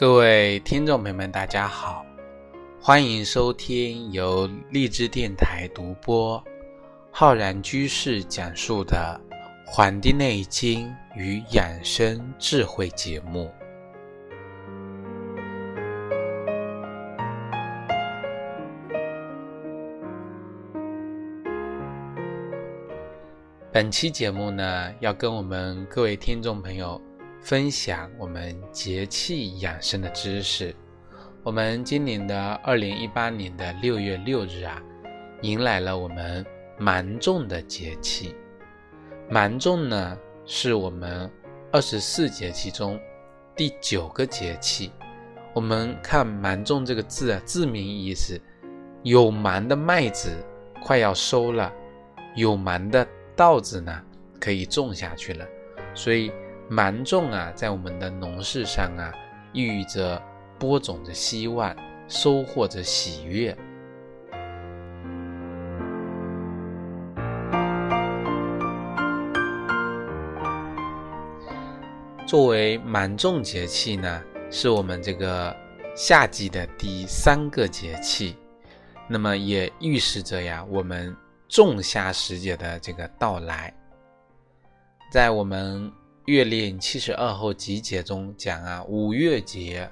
各位听众朋友们，大家好，欢迎收听由荔枝电台独播、浩然居士讲述的《黄帝内经与养生智慧》节目。本期节目呢，要跟我们各位听众朋友。分享我们节气养生的知识。我们今年的二零一八年的六月六日啊，迎来了我们芒种的节气。芒种呢，是我们二十四节气中第九个节气。我们看“芒种”这个字啊，字面意思，有芒的麦子快要收了，有芒的稻子呢，可以种下去了，所以。芒种啊，在我们的农事上啊，寓意着播种的希望，收获着喜悦。作为芒种节气呢，是我们这个夏季的第三个节气，那么也预示着呀，我们仲夏时节的这个到来，在我们。月令七十二候集解中讲啊，五月节，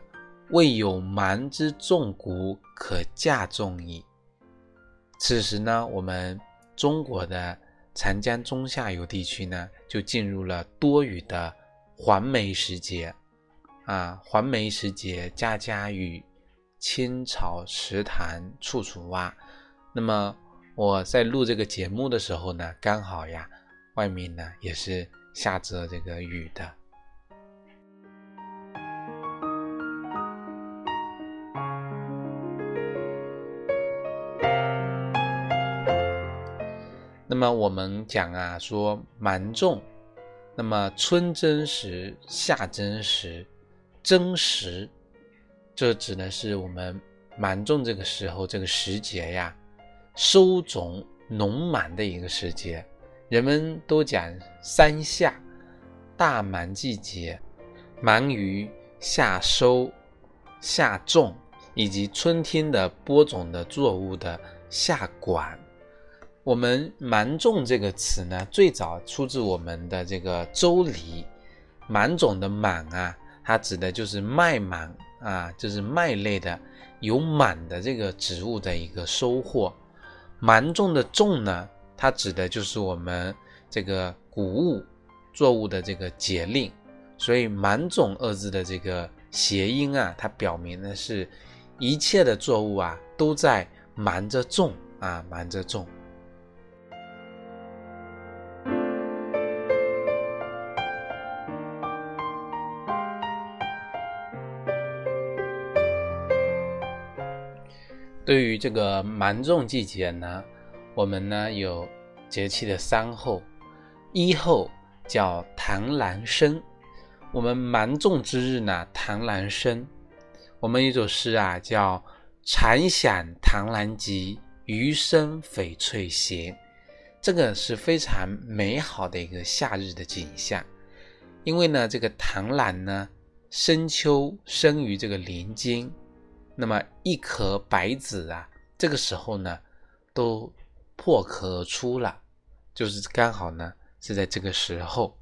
未有芒之种谷，可稼种矣。此时呢，我们中国的长江中下游地区呢，就进入了多雨的黄梅时节。啊，黄梅时节，家家雨，青草池塘处处蛙。那么我在录这个节目的时候呢，刚好呀，外面呢也是。下着这个雨的。那么我们讲啊，说芒种，那么春真时、夏真时、真时，这指的是我们芒种这个时候这个时节呀，收种农忙的一个时节。人们都讲三夏：大忙季节，忙于夏收、夏种，以及春天的播种的作物的夏管。我们“芒种”这个词呢，最早出自我们的这个《周礼》。芒种的“芒”啊，它指的就是麦芒啊，就是麦类的有芒的这个植物的一个收获。芒种的“种”呢？它指的就是我们这个谷物作物的这个节令，所以“芒种”二字的这个谐音啊，它表明的是一切的作物啊都在忙着种啊，忙着种。对于这个芒种季节呢？我们呢有节气的三候，一候叫螳螂生。我们芒种之日呢，螳螂生。我们有首诗啊，叫“蝉响螳螂急，余生翡翠行”。这个是非常美好的一个夏日的景象。因为呢，这个螳螂呢，深秋生于这个林间，那么一颗白子啊，这个时候呢，都。破壳出了，就是刚好呢，是在这个时候。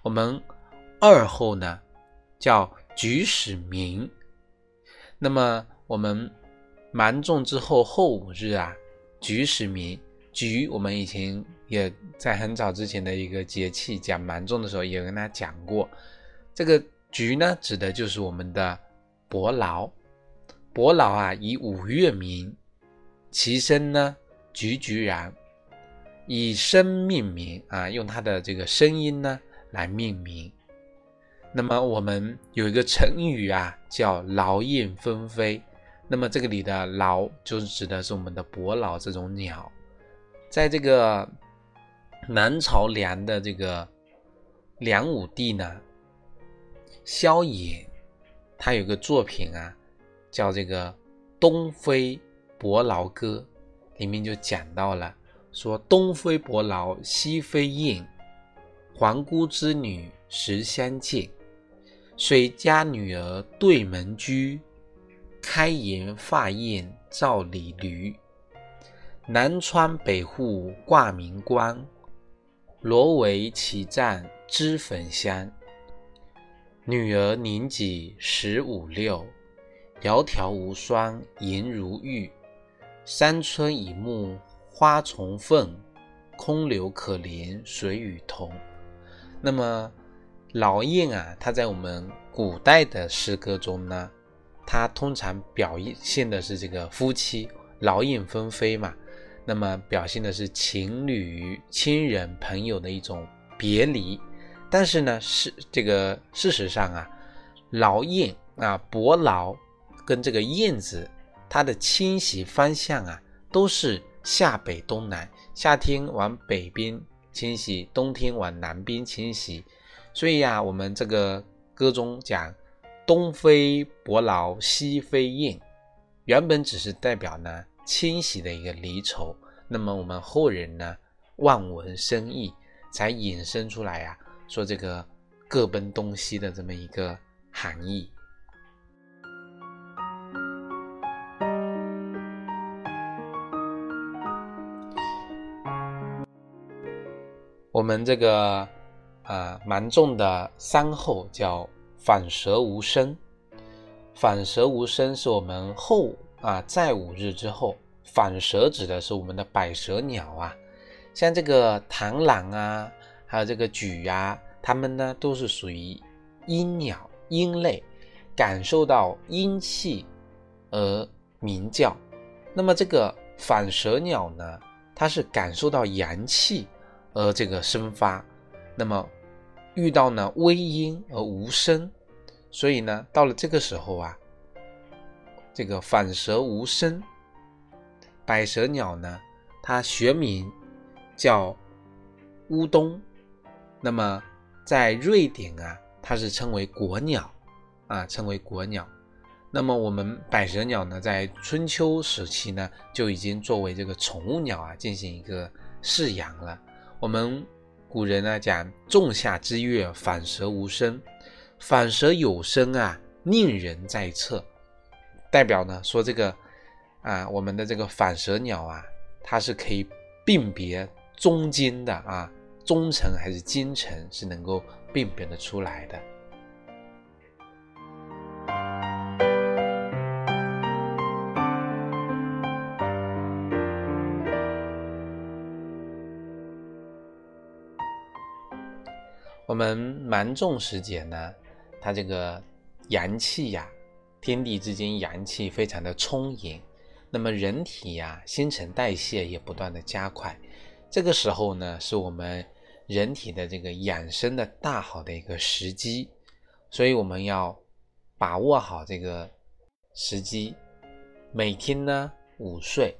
我们二后呢叫菊始鸣，那么我们芒种之后后五日啊，菊始鸣。菊我们以前也在很早之前的一个节气讲芒种的时候也跟大家讲过，这个菊呢指的就是我们的伯劳。伯劳啊以五月鸣，其声呢。菊菊然，以声命名啊，用它的这个声音呢来命名。那么我们有一个成语啊，叫劳燕分飞。那么这个里的劳，就是指的是我们的伯劳这种鸟。在这个南朝梁的这个梁武帝呢，萧衍，他有个作品啊，叫这个《东飞伯劳歌》。里面就讲到了，说东飞伯劳，西飞燕，皇姑之女时相见。谁家女儿对门居？开颜发艳照里驴。南窗北户挂明光，罗帷绮帐脂粉香。女儿年几十五六，窈窕无双颜如玉。山村已暮花重凤，空留可怜谁与同？那么。老燕啊，它在我们古代的诗歌中呢，它通常表现的是这个夫妻劳燕分飞嘛，那么表现的是情侣、亲人、朋友的一种别离。但是呢，是这个事实上啊，劳燕啊，伯劳跟这个燕子，它的迁徙方向啊，都是夏北东南，夏天往北边迁徙，冬天往南边迁徙。所以呀，我们这个歌中讲“东飞伯劳西飞燕”，原本只是代表呢迁徙的一个离愁。那么我们后人呢望文生义，才引申出来呀，说这个各奔东西的这么一个含义。我们这个。啊，蛮重的三后叫反舌无声。反舌无声是我们后啊，在五日之后，反舌指的是我们的百舌鸟啊，像这个螳螂啊，还有这个举呀，它们呢都是属于阴鸟阴类，感受到阴气而鸣叫。那么这个反舌鸟呢，它是感受到阳气而这个生发。那么遇到呢微阴而无声，所以呢到了这个时候啊，这个反舌无声，百舌鸟呢，它学名叫乌冬，那么在瑞典啊，它是称为国鸟啊，称为国鸟。那么我们百舌鸟呢，在春秋时期呢，就已经作为这个宠物鸟啊，进行一个饲养了。我们。古人呢讲仲夏之月反舌无声，反舌有声啊，令人在侧。代表呢说这个啊，我们的这个反舌鸟啊，它是可以辨别中间的啊，中层还是金臣是能够辨别的出来的。我们芒种时节呢，它这个阳气呀，天地之间阳气非常的充盈，那么人体呀新陈代谢也不断的加快，这个时候呢是我们人体的这个养生的大好的一个时机，所以我们要把握好这个时机，每天呢午睡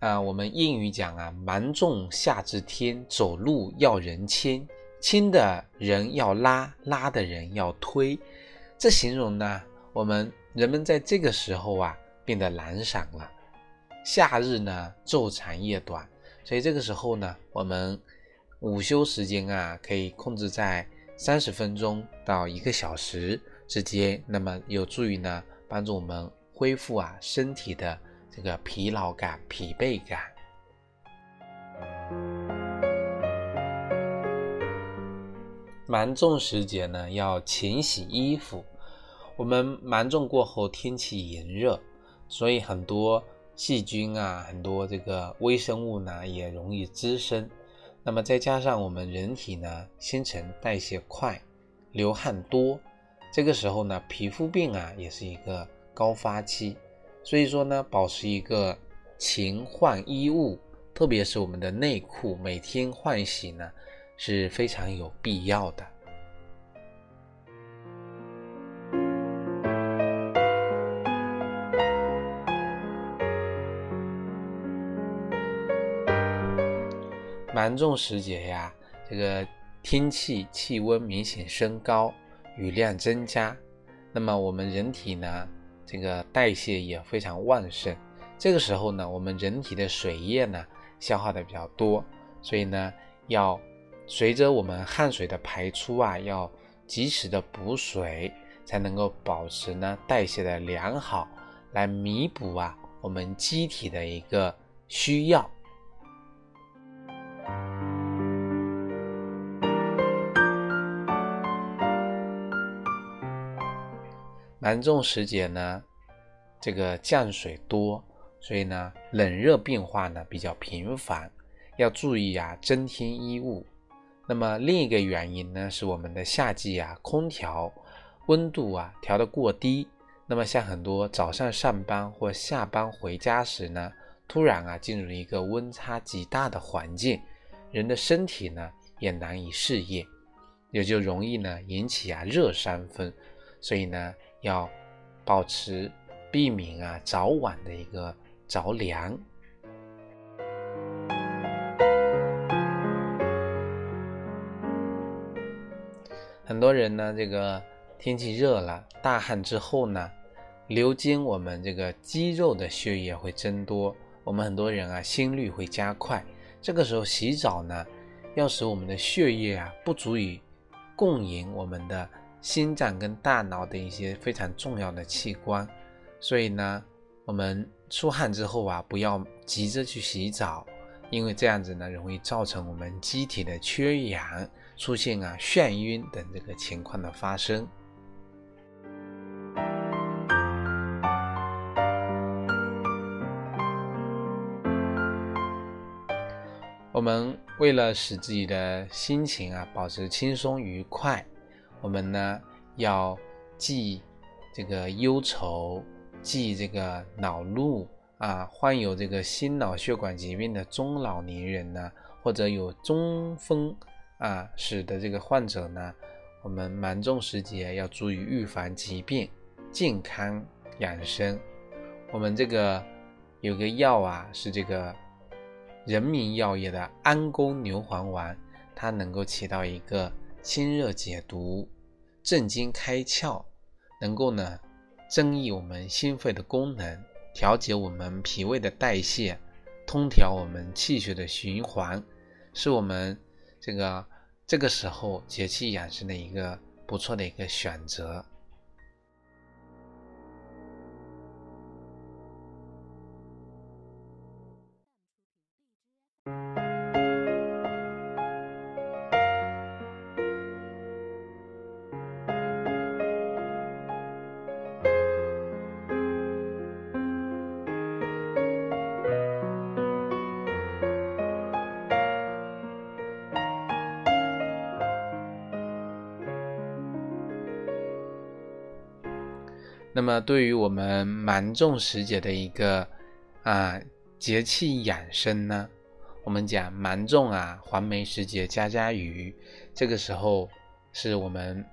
啊，我们谚语讲啊，芒种夏至天，走路要人牵。轻的人要拉，拉的人要推，这形容呢，我们人们在这个时候啊变得懒散了。夏日呢昼长夜短，所以这个时候呢，我们午休时间啊可以控制在三十分钟到一个小时之间，那么有助于呢帮助我们恢复啊身体的这个疲劳感、疲惫感。芒种时节呢，要勤洗衣服。我们芒种过后，天气炎热，所以很多细菌啊，很多这个微生物呢，也容易滋生。那么再加上我们人体呢，新陈代谢快，流汗多，这个时候呢，皮肤病啊，也是一个高发期。所以说呢，保持一个勤换衣物，特别是我们的内裤，每天换洗呢。是非常有必要的。芒种时节呀，这个天气气温明显升高，雨量增加，那么我们人体呢，这个代谢也非常旺盛。这个时候呢，我们人体的水液呢消耗的比较多，所以呢要。随着我们汗水的排出啊，要及时的补水，才能够保持呢代谢的良好，来弥补啊我们机体的一个需要。蛮重时节呢，这个降水多，所以呢冷热变化呢比较频繁，要注意啊增添衣物。那么另一个原因呢，是我们的夏季啊空调温度啊调得过低。那么像很多早上上班或下班回家时呢，突然啊进入一个温差极大的环境，人的身体呢也难以适应，也就容易呢引起啊热伤风。所以呢。要保持避免啊早晚的一个着凉。很多人呢，这个天气热了，大汗之后呢，流经我们这个肌肉的血液会增多，我们很多人啊心率会加快。这个时候洗澡呢，要使我们的血液啊不足以供应我们的。心脏跟大脑的一些非常重要的器官，所以呢，我们出汗之后啊，不要急着去洗澡，因为这样子呢，容易造成我们机体的缺氧，出现啊眩晕等这个情况的发生。我们为了使自己的心情啊保持轻松愉快。我们呢要忌这个忧愁，忌这个恼怒啊，患有这个心脑血管疾病的中老年人呢，或者有中风啊使得这个患者呢，我们芒种时节要注意预防疾病，健康养生。我们这个有个药啊，是这个人民药业的安宫牛黄丸，它能够起到一个。清热解毒、镇惊开窍，能够呢增益我们心肺的功能，调节我们脾胃的代谢，通调我们气血的循环，是我们这个这个时候节气养生的一个不错的一个选择。那么，对于我们芒种时节的一个啊节气养生呢，我们讲芒种啊，黄梅时节家家雨，这个时候是我们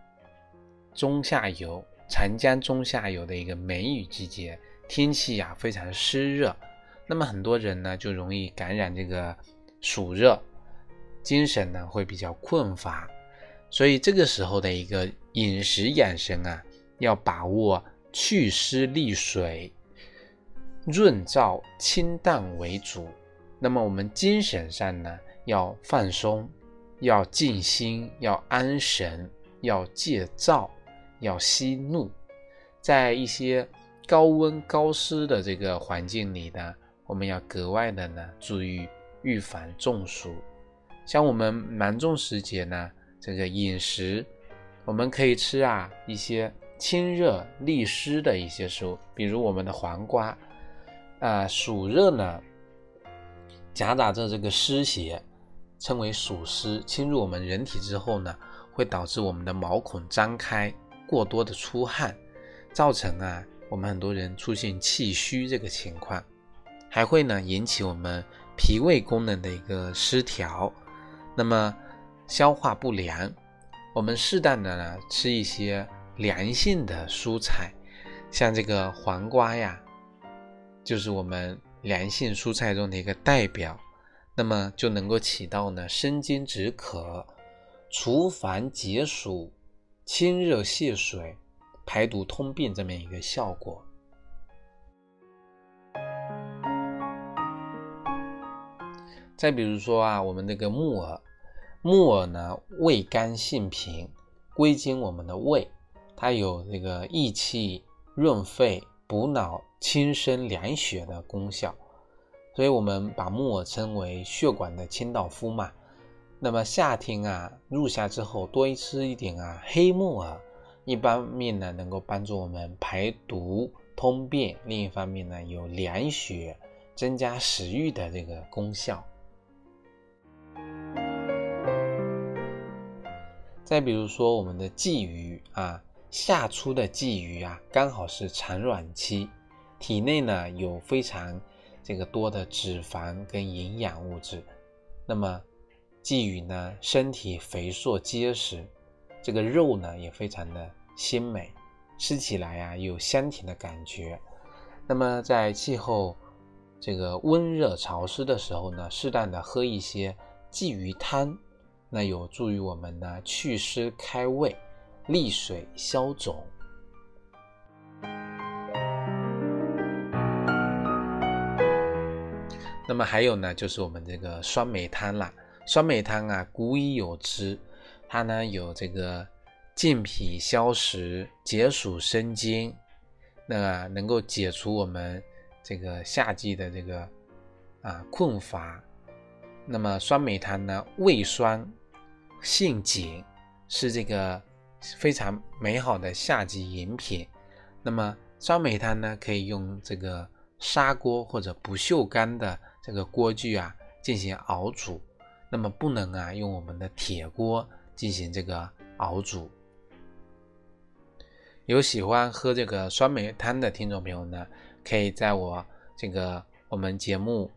中下游长江中下游的一个梅雨季节，天气呀非常湿热，那么很多人呢就容易感染这个暑热，精神呢会比较困乏，所以这个时候的一个饮食养生啊，要把握。祛湿利水、润燥清淡为主。那么我们精神上呢，要放松，要静心，要安神，要戒躁，要息怒。在一些高温高湿的这个环境里呢，我们要格外的呢注意预防中暑。像我们芒种时节呢，这个饮食，我们可以吃啊一些。清热利湿的一些食物，比如我们的黄瓜，啊，暑热呢，夹杂着这个湿邪，称为暑湿，侵入我们人体之后呢，会导致我们的毛孔张开，过多的出汗，造成啊，我们很多人出现气虚这个情况，还会呢引起我们脾胃功能的一个失调，那么消化不良，我们适当的呢吃一些。凉性的蔬菜，像这个黄瓜呀，就是我们凉性蔬菜中的一个代表，那么就能够起到呢生津止渴、除烦解暑、清热泻水、排毒通便这么一个效果。再比如说啊，我们这个木耳，木耳呢味甘性平。归经我们的胃，它有这个益气、润肺、补脑、清身、凉血的功效，所以我们把木耳称为血管的清道夫嘛。那么夏天啊，入夏之后多吃一点啊黑木耳，一方面呢能够帮助我们排毒通便，另一方面呢有凉血、增加食欲的这个功效。再比如说我们的鲫鱼啊，夏初的鲫鱼啊，刚好是产卵期，体内呢有非常这个多的脂肪跟营养物质。那么鲫鱼呢，身体肥硕结实，这个肉呢也非常的鲜美，吃起来啊有香甜的感觉。那么在气候这个温热潮湿的时候呢，适当的喝一些鲫鱼汤。那有助于我们呢祛湿开胃、利水消肿。那么还有呢，就是我们这个酸梅汤啦。酸梅汤啊，古已有之，它呢有这个健脾消食、解暑生津，那能够解除我们这个夏季的这个啊困乏。那么酸梅汤呢，味酸。性紧，是这个非常美好的夏季饮品。那么酸梅汤呢，可以用这个砂锅或者不锈钢的这个锅具啊进行熬煮。那么不能啊用我们的铁锅进行这个熬煮。有喜欢喝这个酸梅汤的听众朋友呢，可以在我这个我们节目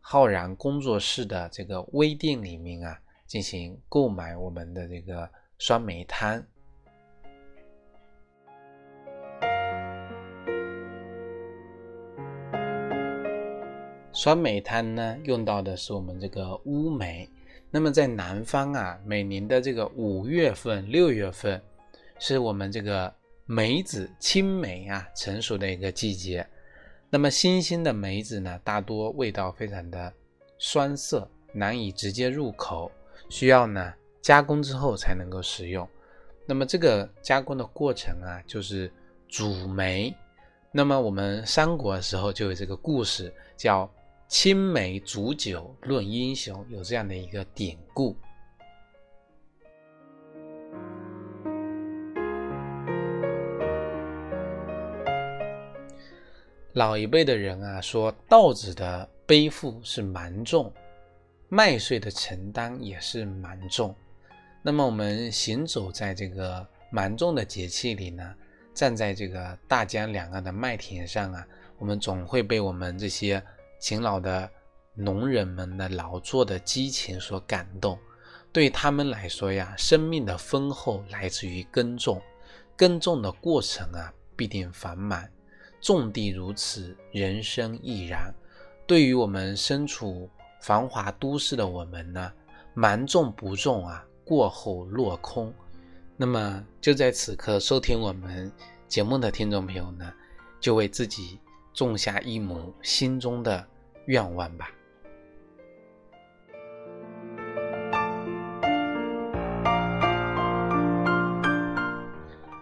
浩然工作室的这个微店里面啊。进行购买我们的这个酸梅汤。酸梅汤呢，用到的是我们这个乌梅。那么在南方啊，每年的这个五月份、六月份，是我们这个梅子青梅啊成熟的一个季节。那么新鲜的梅子呢，大多味道非常的酸涩，难以直接入口。需要呢加工之后才能够食用，那么这个加工的过程啊，就是煮梅。那么我们三国的时候就有这个故事，叫“青梅煮酒论英雄”，有这样的一个典故。老一辈的人啊说，稻子的背负是蛮重。麦穗的承担也是蛮重，那么我们行走在这个蛮重的节气里呢，站在这个大江两岸的麦田上啊，我们总会被我们这些勤劳的农人们的劳作的激情所感动。对他们来说呀，生命的丰厚来自于耕种，耕种的过程啊必定繁忙，种地如此，人生亦然。对于我们身处。繁华都市的我们呢，蛮种不种啊，过后落空。那么就在此刻收听我们节目的听众朋友呢，就为自己种下一亩心中的愿望吧。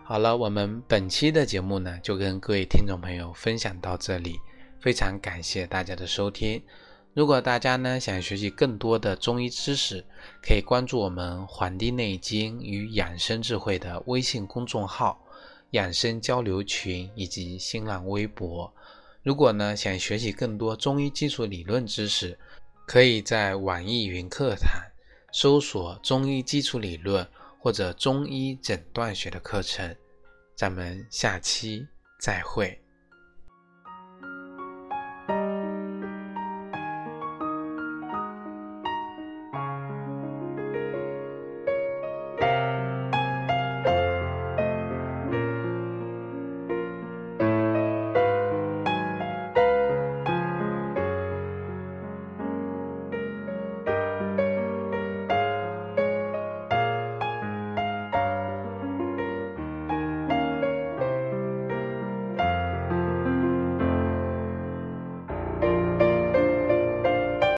好了，我们本期的节目呢，就跟各位听众朋友分享到这里，非常感谢大家的收听。如果大家呢想学习更多的中医知识，可以关注我们《黄帝内经与养生智慧》的微信公众号、养生交流群以及新浪微博。如果呢想学习更多中医基础理论知识，可以在网易云课堂搜索“中医基础理论”或者“中医诊断学”的课程。咱们下期再会。